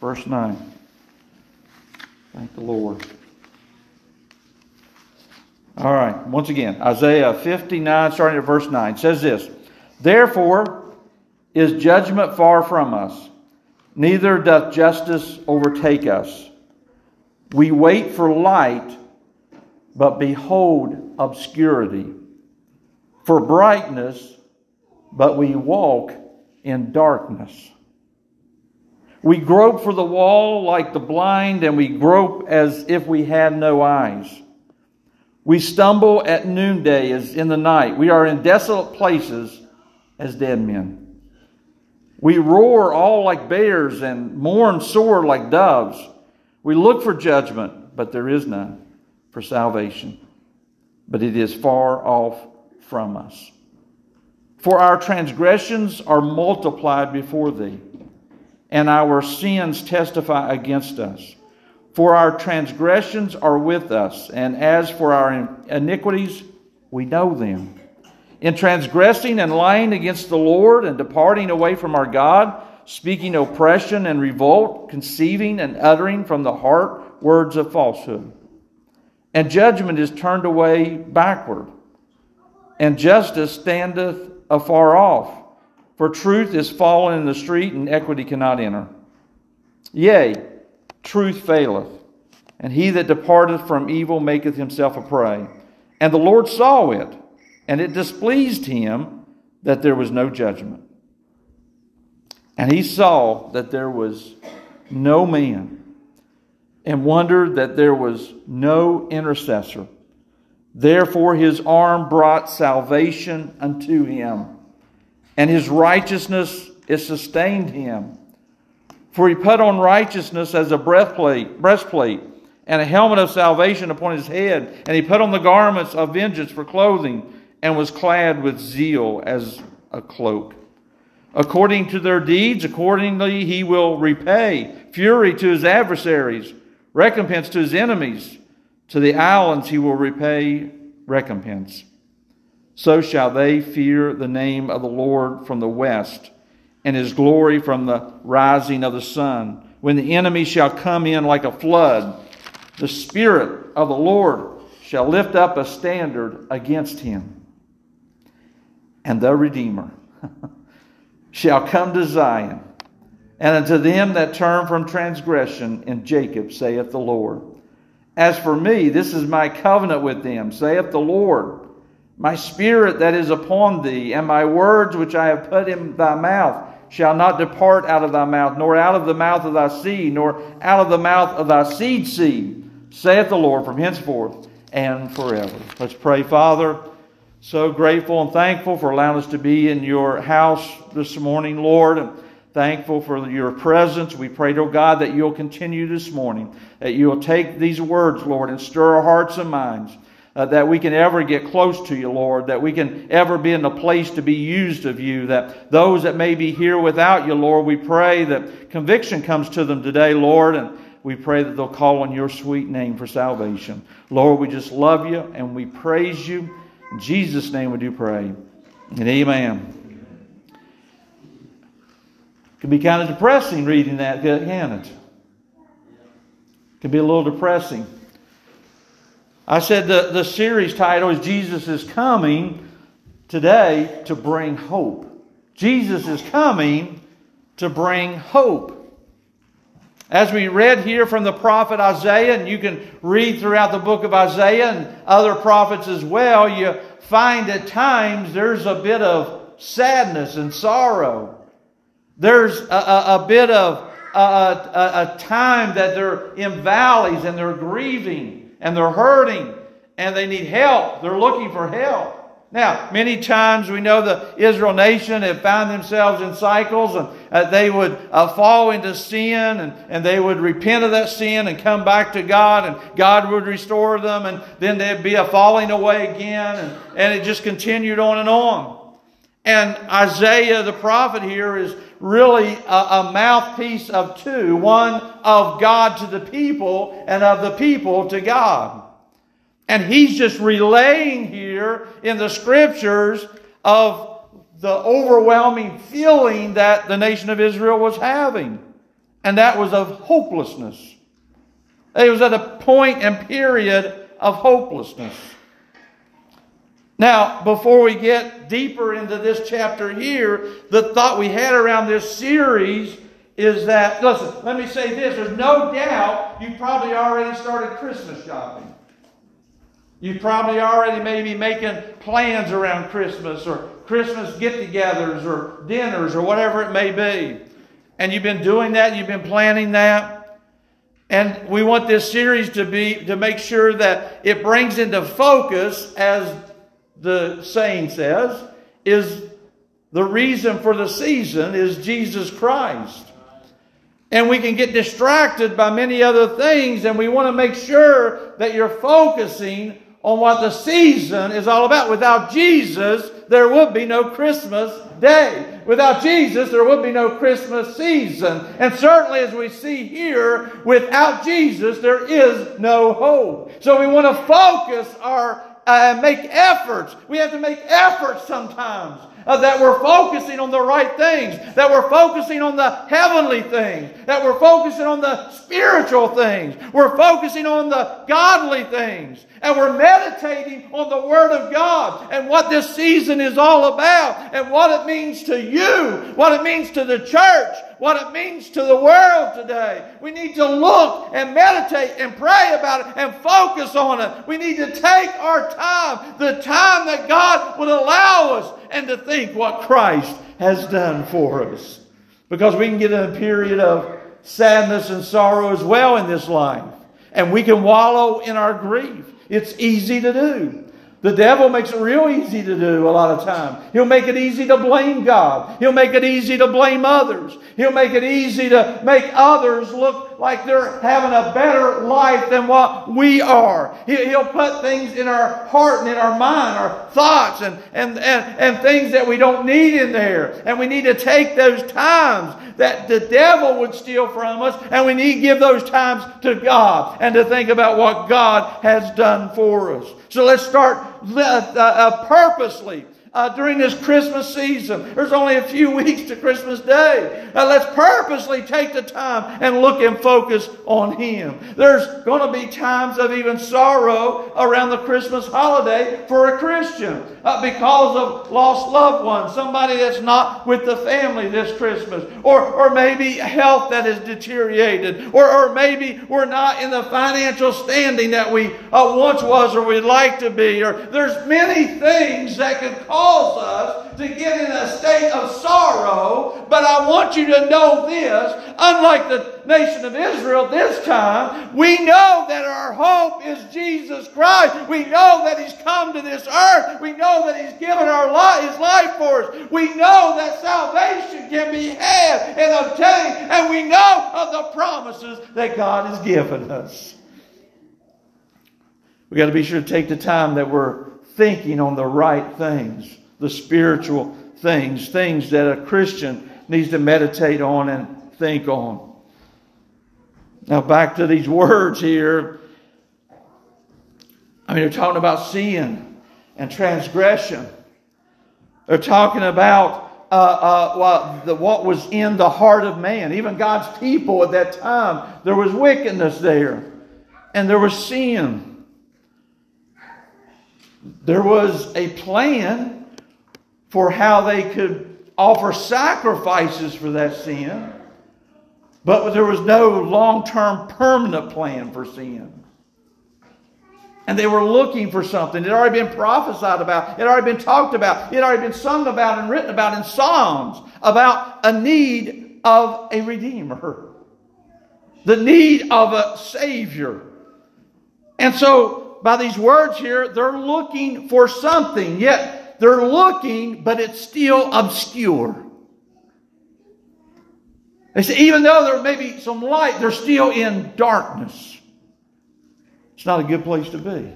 verse 9. Thank the Lord. All right, once again, Isaiah 59, starting at verse 9, says this Therefore is judgment far from us, neither doth justice overtake us. We wait for light, but behold obscurity, for brightness, but we walk in darkness. We grope for the wall like the blind, and we grope as if we had no eyes. We stumble at noonday as in the night. We are in desolate places as dead men. We roar all like bears and mourn sore like doves. We look for judgment, but there is none, for salvation. But it is far off from us. For our transgressions are multiplied before thee and our sins testify against us. For our transgressions are with us, and as for our iniquities, we know them. In transgressing and lying against the Lord and departing away from our God, speaking oppression and revolt, conceiving and uttering from the heart words of falsehood. And judgment is turned away backward, and justice standeth afar off. For truth is fallen in the street, and equity cannot enter. Yea, truth faileth, and he that departeth from evil maketh himself a prey. And the Lord saw it, and it displeased him that there was no judgment. And he saw that there was no man, and wondered that there was no intercessor. Therefore his arm brought salvation unto him and his righteousness is sustained him. For he put on righteousness as a breastplate, breastplate and a helmet of salvation upon his head, and he put on the garments of vengeance for clothing, and was clad with zeal as a cloak. According to their deeds, accordingly he will repay fury to his adversaries, recompense to his enemies. To the islands he will repay recompense so shall they fear the name of the Lord from the west, and his glory from the rising of the sun. When the enemy shall come in like a flood, the Spirit of the Lord shall lift up a standard against him. And the Redeemer shall come to Zion, and unto them that turn from transgression in Jacob, saith the Lord. As for me, this is my covenant with them, saith the Lord. My spirit that is upon thee, and my words which I have put in thy mouth, shall not depart out of thy mouth, nor out of the mouth of thy seed, nor out of the mouth of thy seed seed, saith the Lord, from henceforth and forever. Let's pray, Father. So grateful and thankful for allowing us to be in your house this morning, Lord. And thankful for your presence. We pray, to God, that you'll continue this morning, that you'll take these words, Lord, and stir our hearts and minds uh, that we can ever get close to you, Lord, that we can ever be in a place to be used of you, that those that may be here without you, Lord, we pray that conviction comes to them today, Lord, and we pray that they'll call on your sweet name for salvation. Lord, we just love you and we praise you. In Jesus' name we do pray. And amen. It can be kind of depressing reading that, can it? It can be a little depressing. I said the, the series title is Jesus is Coming today to bring hope. Jesus is coming to bring hope. As we read here from the prophet Isaiah, and you can read throughout the book of Isaiah and other prophets as well, you find at times there's a bit of sadness and sorrow. There's a, a, a bit of a, a, time that they're in valleys and they're grieving and they're hurting and they need help. They're looking for help. Now, many times we know the Israel nation have found themselves in cycles and uh, they would uh, fall into sin and, and they would repent of that sin and come back to God and God would restore them and then there'd be a falling away again and, and it just continued on and on. And Isaiah the prophet here is really a, a, mouthpiece of two one of God to the people, and of the people to God. And he's just relaying here in the scriptures of the overwhelming feeling that the nation of Israel was having. and that was of hopelessness. It was at a point and period of hopelessness. Now, before we get deeper into this chapter here, the thought we had around this series is that, listen, let me say this. There's no doubt you probably already started Christmas shopping. You probably already maybe making plans around Christmas or Christmas get togethers or dinners or whatever it may be. And you've been doing that, you've been planning that. And we want this series to be to make sure that it brings into focus, as the saying says, is the reason for the season is Jesus Christ. And we can get distracted by many other things, and we want to make sure that you're focusing on what the season is all about. Without Jesus, there would be no Christmas day. Without Jesus, there would be no Christmas season. And certainly, as we see here, without Jesus, there is no hope. So we want to focus our uh, make efforts. We have to make efforts sometimes uh, that we're focusing on the right things, that we're focusing on the heavenly things, that we're focusing on the spiritual things, we're focusing on the godly things, and we're meditating on the Word of God and what this season is all about, and what it means to you, what it means to the church, what it means to the world today. We need to look and meditate and pray about it and focus on it. We need to take our time, the time that God would allow us, and to think what Christ has done for us. Because we can get in a period of sadness and sorrow as well in this life. And we can wallow in our grief. It's easy to do. The devil makes it real easy to do a lot of time. He'll make it easy to blame God. He'll make it easy to blame others. He'll make it easy to make others look like they're having a better life than what we are. He'll put things in our heart and in our mind, our thoughts and, and, and, and things that we don't need in there. And we need to take those times that the devil would steal from us, and we need to give those times to God and to think about what God has done for us. So let's start uh, uh, purposely uh, during this Christmas season. There's only a few weeks to Christmas Day. Uh, let's purposely take the time and look and focus on Him. There's going to be times of even sorrow around the Christmas holiday for a Christian uh, because of lost loved ones, somebody that's not with the family this Christmas, or, or maybe health that is deteriorated, or, or maybe we're not in the financial standing that we uh, once was or we'd like to be, or there's many things that could cause cause us to get in a state of sorrow. But I want you to know this unlike the nation of Israel this time, we know that our hope is Jesus Christ. We know that He's come to this earth. We know that He's given our life, His life for us. We know that salvation can be had and obtained, and we know of the promises that God has given us. We got to be sure to take the time that we're thinking on the right things, the spiritual things, things that a Christian needs to meditate on and think on. Now, back to these words here. I mean, they're talking about sin and transgression. They're talking about uh, uh, what, the, what was in the heart of man. Even God's people at that time, there was wickedness there, and there was sin. There was a plan for how they could offer sacrifices for that sin, but there was no long term permanent plan for sin. And they were looking for something. It had already been prophesied about. It had already been talked about. It had already been sung about and written about in Psalms about a need of a Redeemer, the need of a Savior. And so by these words here, they're looking for something, yet they're looking, but it's still obscure. They say, even though there may be some light, they're still in darkness. It's not a good place to be.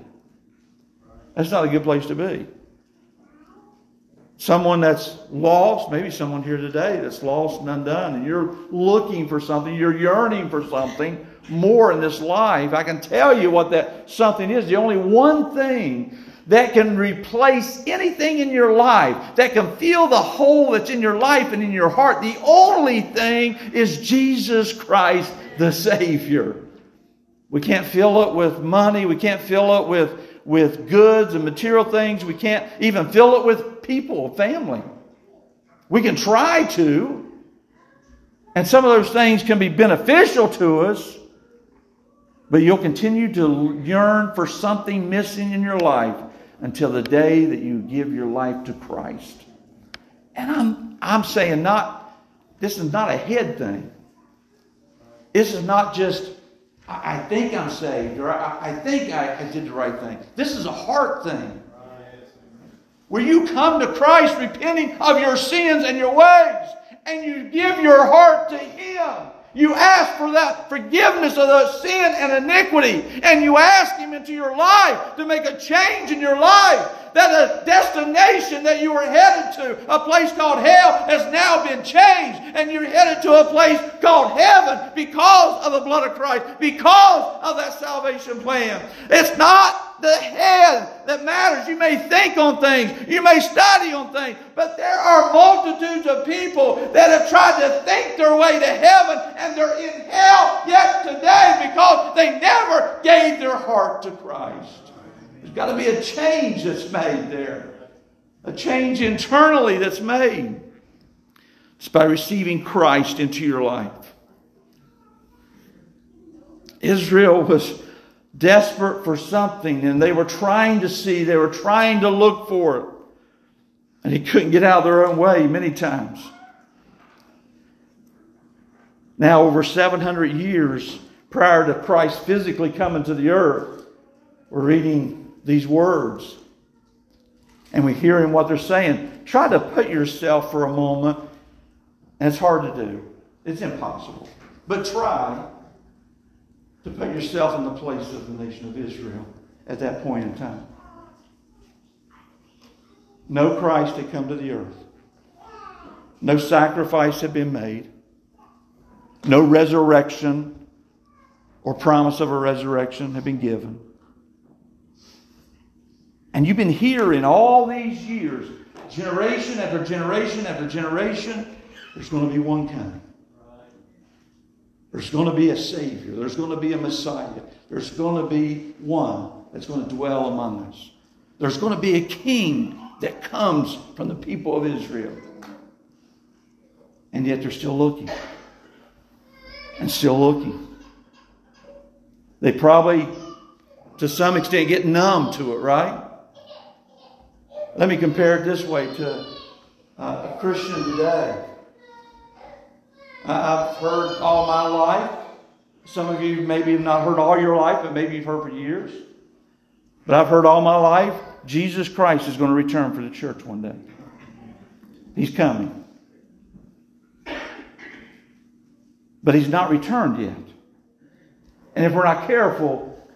That's not a good place to be. Someone that's lost, maybe someone here today that's lost and undone, and you're looking for something, you're yearning for something, more in this life. I can tell you what that something is. The only one thing that can replace anything in your life, that can fill the hole that's in your life and in your heart. The only thing is Jesus Christ, the Savior. We can't fill it with money. We can't fill it with, with goods and material things. We can't even fill it with people, family. We can try to. And some of those things can be beneficial to us. But you'll continue to yearn for something missing in your life until the day that you give your life to Christ. And I'm, I'm saying not, this is not a head thing. This is not just, I, think I'm saved or I, I think I did the right thing. This is a heart thing. Where you come to Christ repenting of your sins and your ways, and you give your heart to Him. You ask for that forgiveness of the sin and iniquity, and you ask Him into your life to make a change in your life. That a destination that you were headed to, a place called hell, has now been changed, and you're headed to a place called heaven because of the blood of Christ, because of that salvation plan. It's not the head that matters. You may think on things, you may study on things, but there are multitudes of people that have tried to think their way to heaven and they're in hell yet today because they never gave their heart to Christ. There's got to be a change that's made there, a change internally that's made. It's by receiving Christ into your life. Israel was desperate for something and they were trying to see, they were trying to look for it. And he couldn't get out of their own way many times. Now, over 700 years prior to Christ physically coming to the earth, we're reading these words and we're hearing what they're saying. Try to put yourself for a moment, and it's hard to do, it's impossible. But try to put yourself in the place of the nation of Israel at that point in time. No Christ had come to the earth. No sacrifice had been made. No resurrection or promise of a resurrection had been given. And you've been hearing all these years, generation after generation after generation, there's going to be one coming. There's going to be a Savior. There's going to be a Messiah. There's going to be one that's going to dwell among us. There's going to be a king that comes from the people of Israel. And yet they're still looking. And still looking. They probably, to some extent, get numb to it, right? Let me compare it this way to uh, a Christian today. I've heard all my life. Some of you maybe have not heard all your life, but maybe you've heard for years. But I've heard all my life Jesus Christ is going to return for the church one day. He's coming. But he's not returned yet. And if we're not careful,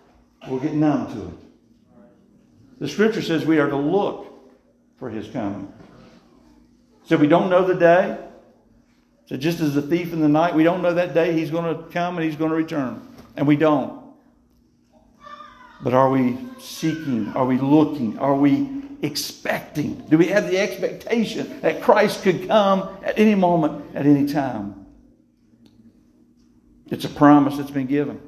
we'll get numb to it. The scripture says we are to look for his coming. So we don't know the day. So just as a thief in the night, we don't know that day he's going to come and he's going to return. And we don't. But are we seeking? Are we looking? Are we expecting? Do we have the expectation that Christ could come at any moment, at any time? It's a promise that's been given.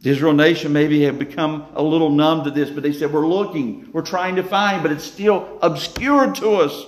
The Israel nation maybe have become a little numb to this, but they said, We're looking, we're trying to find, but it's still obscured to us.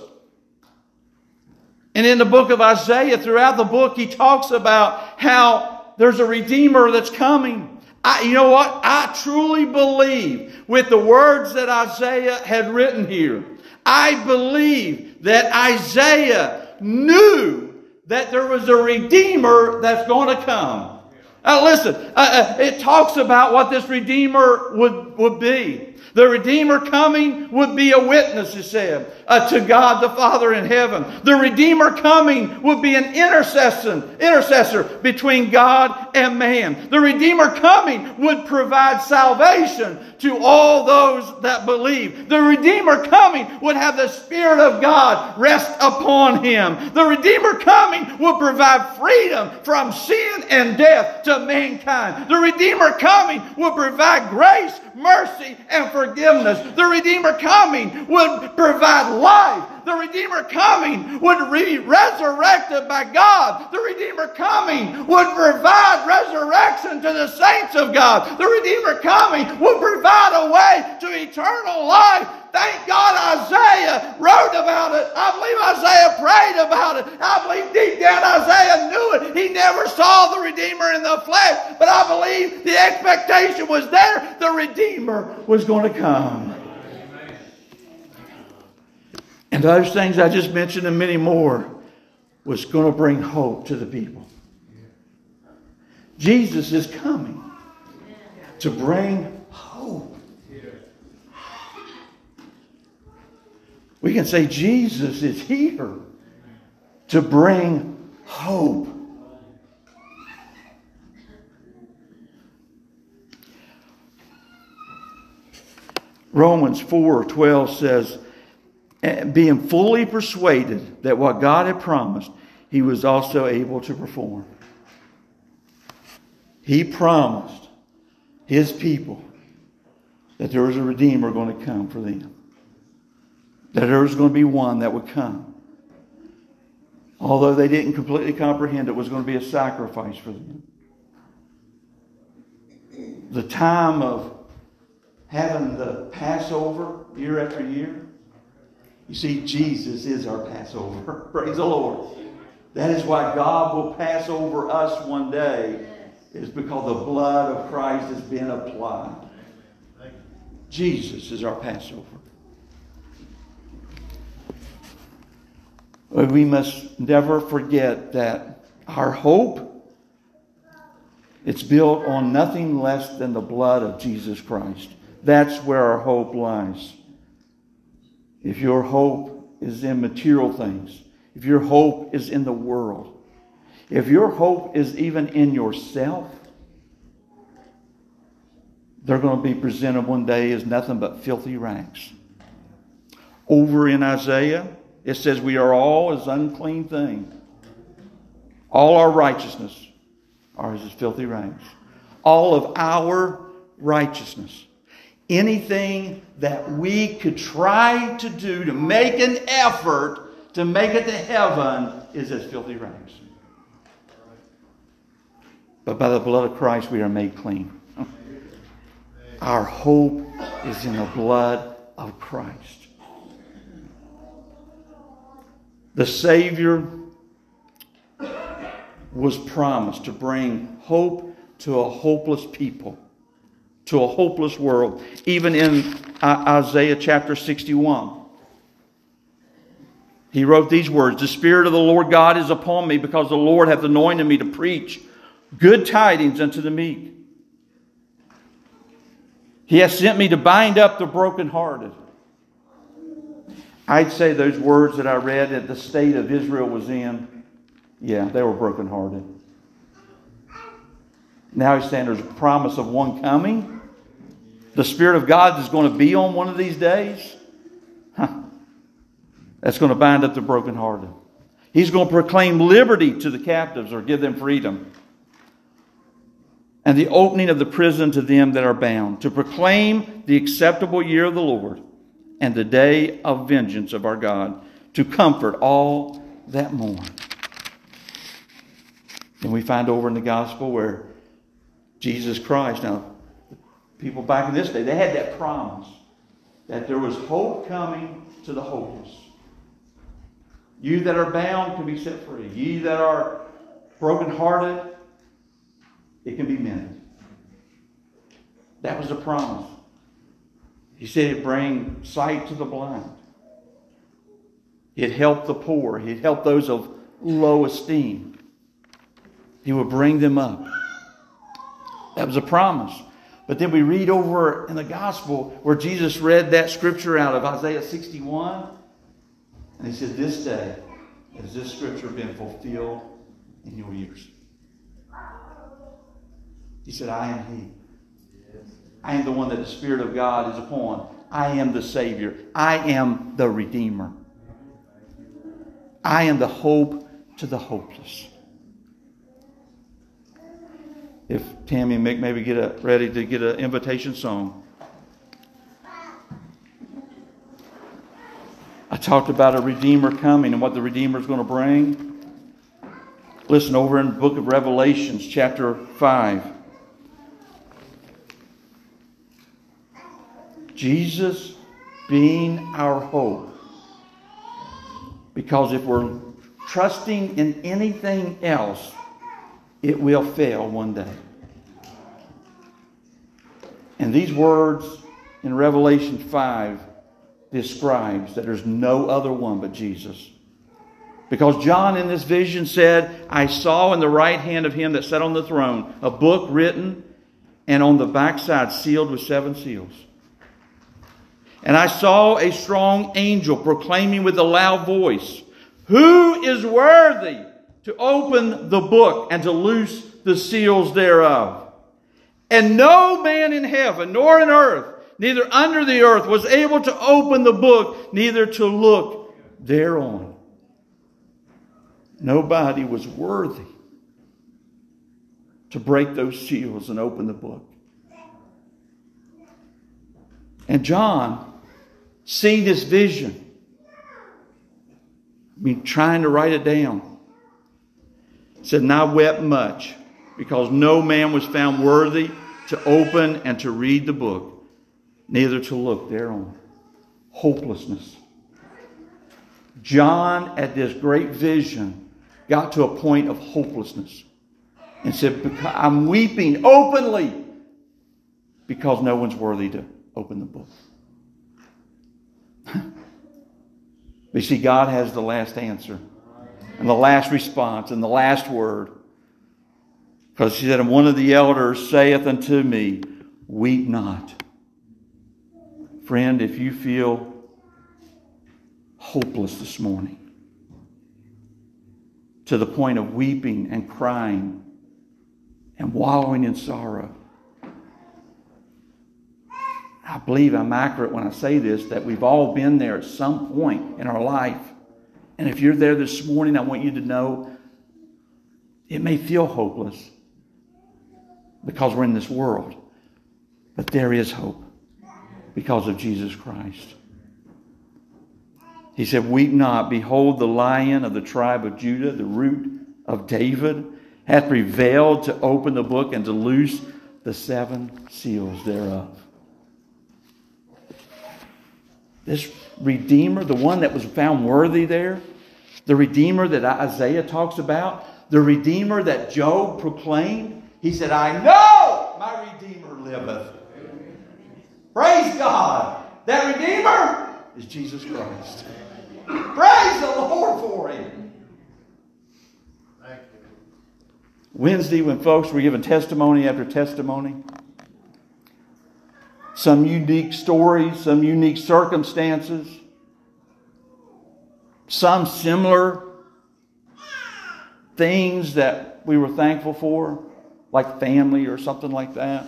And in the book of Isaiah, throughout the book, he talks about how there's a Redeemer that's coming. I, you know what? I truly believe with the words that Isaiah had written here. I believe that Isaiah knew that there was a Redeemer that's going to come. Now listen, uh, uh, it talks about what this Redeemer would, would be. The Redeemer coming would be a witness, it said. Uh, to God the Father in heaven. The Redeemer coming would be an intercessor between God and man. The Redeemer coming would provide salvation to all those that believe. The Redeemer coming would have the Spirit of God rest upon him. The Redeemer coming would provide freedom from sin and death to mankind. The Redeemer coming would provide grace, mercy, and forgiveness. The Redeemer coming would provide life. The Redeemer coming would be resurrected by God. The Redeemer coming would provide resurrection to the saints of God. The Redeemer coming would provide a way to eternal life. Thank God Isaiah wrote about it. I believe Isaiah prayed about it. I believe deep down Isaiah knew it. He never saw the Redeemer in the flesh, but I believe the expectation was there. The Redeemer was going to come. And those things I just mentioned and many more was going to bring hope to the people. Jesus is coming to bring hope. We can say Jesus is here to bring hope. Romans 4 12 says, Eh, being fully persuaded that what God had promised, he was also able to perform. He promised his people that there was a Redeemer going to come for them, that there was going to be one that would come. Although they didn't completely comprehend it was going to be a sacrifice for them. The time of having the Passover year after year you see, Jesus is our Passover. Praise the Lord. That is why God will pass over us one day, is because the blood of Christ has been applied. Jesus is our Passover. We must never forget that our hope it's built on nothing less than the blood of Jesus Christ. That's where our hope lies if your hope is in material things, if your hope is in the world, if your hope is even in yourself, they're going to be presented one day as nothing but filthy rags. Over in Isaiah, it says, We are all as unclean things. All our righteousness are as filthy rags. All of our righteousness anything that we could try to do to make an effort to make it to heaven is as filthy rags. But by the blood of Christ, we are made clean. Our hope is in the blood of Christ. The Savior was promised to bring hope to a hopeless people to a hopeless world, even in Isaiah chapter 61. He wrote these words The Spirit of the Lord God is upon me, because the Lord hath anointed me to preach good tidings unto the meek. He hath sent me to bind up the brokenhearted. I'd say those words that I read that the state of Israel was in, yeah, they were brokenhearted. Now he's saying there's a promise of one coming the Spirit of God is going to be on one of these days, huh, that's going to bind up the brokenhearted. He's going to proclaim liberty to the captives or give them freedom. And the opening of the prison to them that are bound, to proclaim the acceptable year of the Lord and the day of vengeance of our God, to comfort all that mourn. And we find over in the gospel where Jesus Christ, now people back in this day, they had that promise that there was hope coming to the hopeless. You that are bound can be set free. Ye that are brokenhearted, it can be mended. That was a promise. He said it bring sight to the blind. It helped the poor. It helped those of low esteem. He would bring them up. That was a promise. But then we read over in the gospel where Jesus read that scripture out of Isaiah 61. And he said, This day has this scripture been fulfilled in your ears. He said, I am He. I am the one that the Spirit of God is upon. I am the Savior. I am the Redeemer. I am the hope to the hopeless. If Tammy and Mick maybe get a, ready to get an invitation song. I talked about a Redeemer coming and what the Redeemer is going to bring. Listen over in book of Revelations, chapter 5. Jesus being our hope. Because if we're trusting in anything else, it will fail one day. And these words in Revelation 5 describes that there's no other one but Jesus. Because John in this vision said, I saw in the right hand of him that sat on the throne a book written and on the backside sealed with seven seals. And I saw a strong angel proclaiming with a loud voice, Who is worthy to open the book and to loose the seals thereof? And no man in heaven nor in earth, neither under the earth, was able to open the book, neither to look thereon. Nobody was worthy to break those seals and open the book. And John seeing this vision, I mean, trying to write it down. Said, And I wept much because no man was found worthy to open and to read the book, neither to look thereon. Hopelessness. John, at this great vision, got to a point of hopelessness and said, I'm weeping openly because no one's worthy to open the book. but see, God has the last answer and the last response and the last word. Because she said, And one of the elders saith unto me, Weep not. Friend, if you feel hopeless this morning, to the point of weeping and crying and wallowing in sorrow, I believe I'm accurate when I say this that we've all been there at some point in our life. And if you're there this morning, I want you to know it may feel hopeless because we're in this world, but there is hope because of Jesus Christ. He said, Weep not, behold, the lion of the tribe of Judah, the root of David, hath prevailed to open the book and to loose the seven seals thereof. This Redeemer, the one that was found worthy there, the Redeemer that Isaiah talks about, the Redeemer that Job proclaimed, he said, I know my Redeemer liveth. Praise God. That Redeemer is Jesus Christ. Praise the Lord for him. Wednesday, when folks were giving testimony after testimony, some unique stories, some unique circumstances, some similar things that we were thankful for, like family or something like that.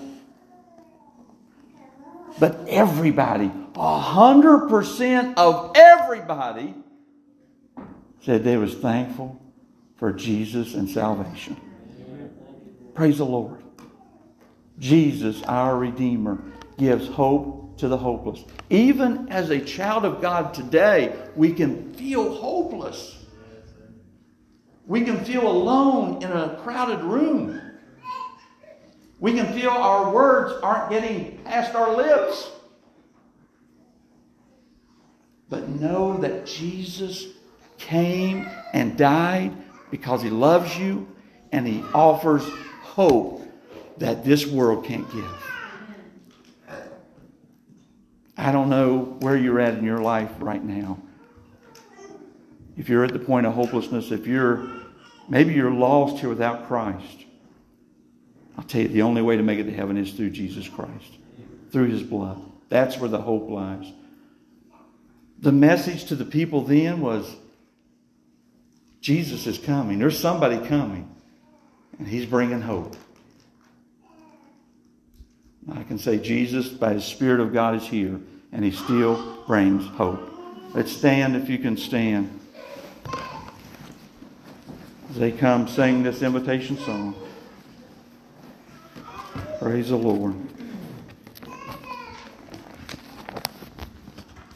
But everybody, a hundred percent of everybody, said they was thankful for Jesus and salvation. Praise the Lord. Jesus, our Redeemer, gives hope to the hopeless. Even as a child of God today, we can feel hopeless. We can feel alone in a crowded room. We can feel our words aren't getting past our lips. But know that Jesus came and died because he loves you and he offers hope that this world can't give. I don't know where you're at in your life right now. If you're at the point of hopelessness, if you're maybe you're lost here without Christ, I'll tell you the only way to make it to heaven is through Jesus Christ, through his blood. That's where the hope lies. The message to the people then was Jesus is coming. There's somebody coming, and he's bringing hope. I can say Jesus, by the Spirit of God, is here, and he still brings hope. Let's stand if you can stand. As they come sing this invitation song. Praise the Lord.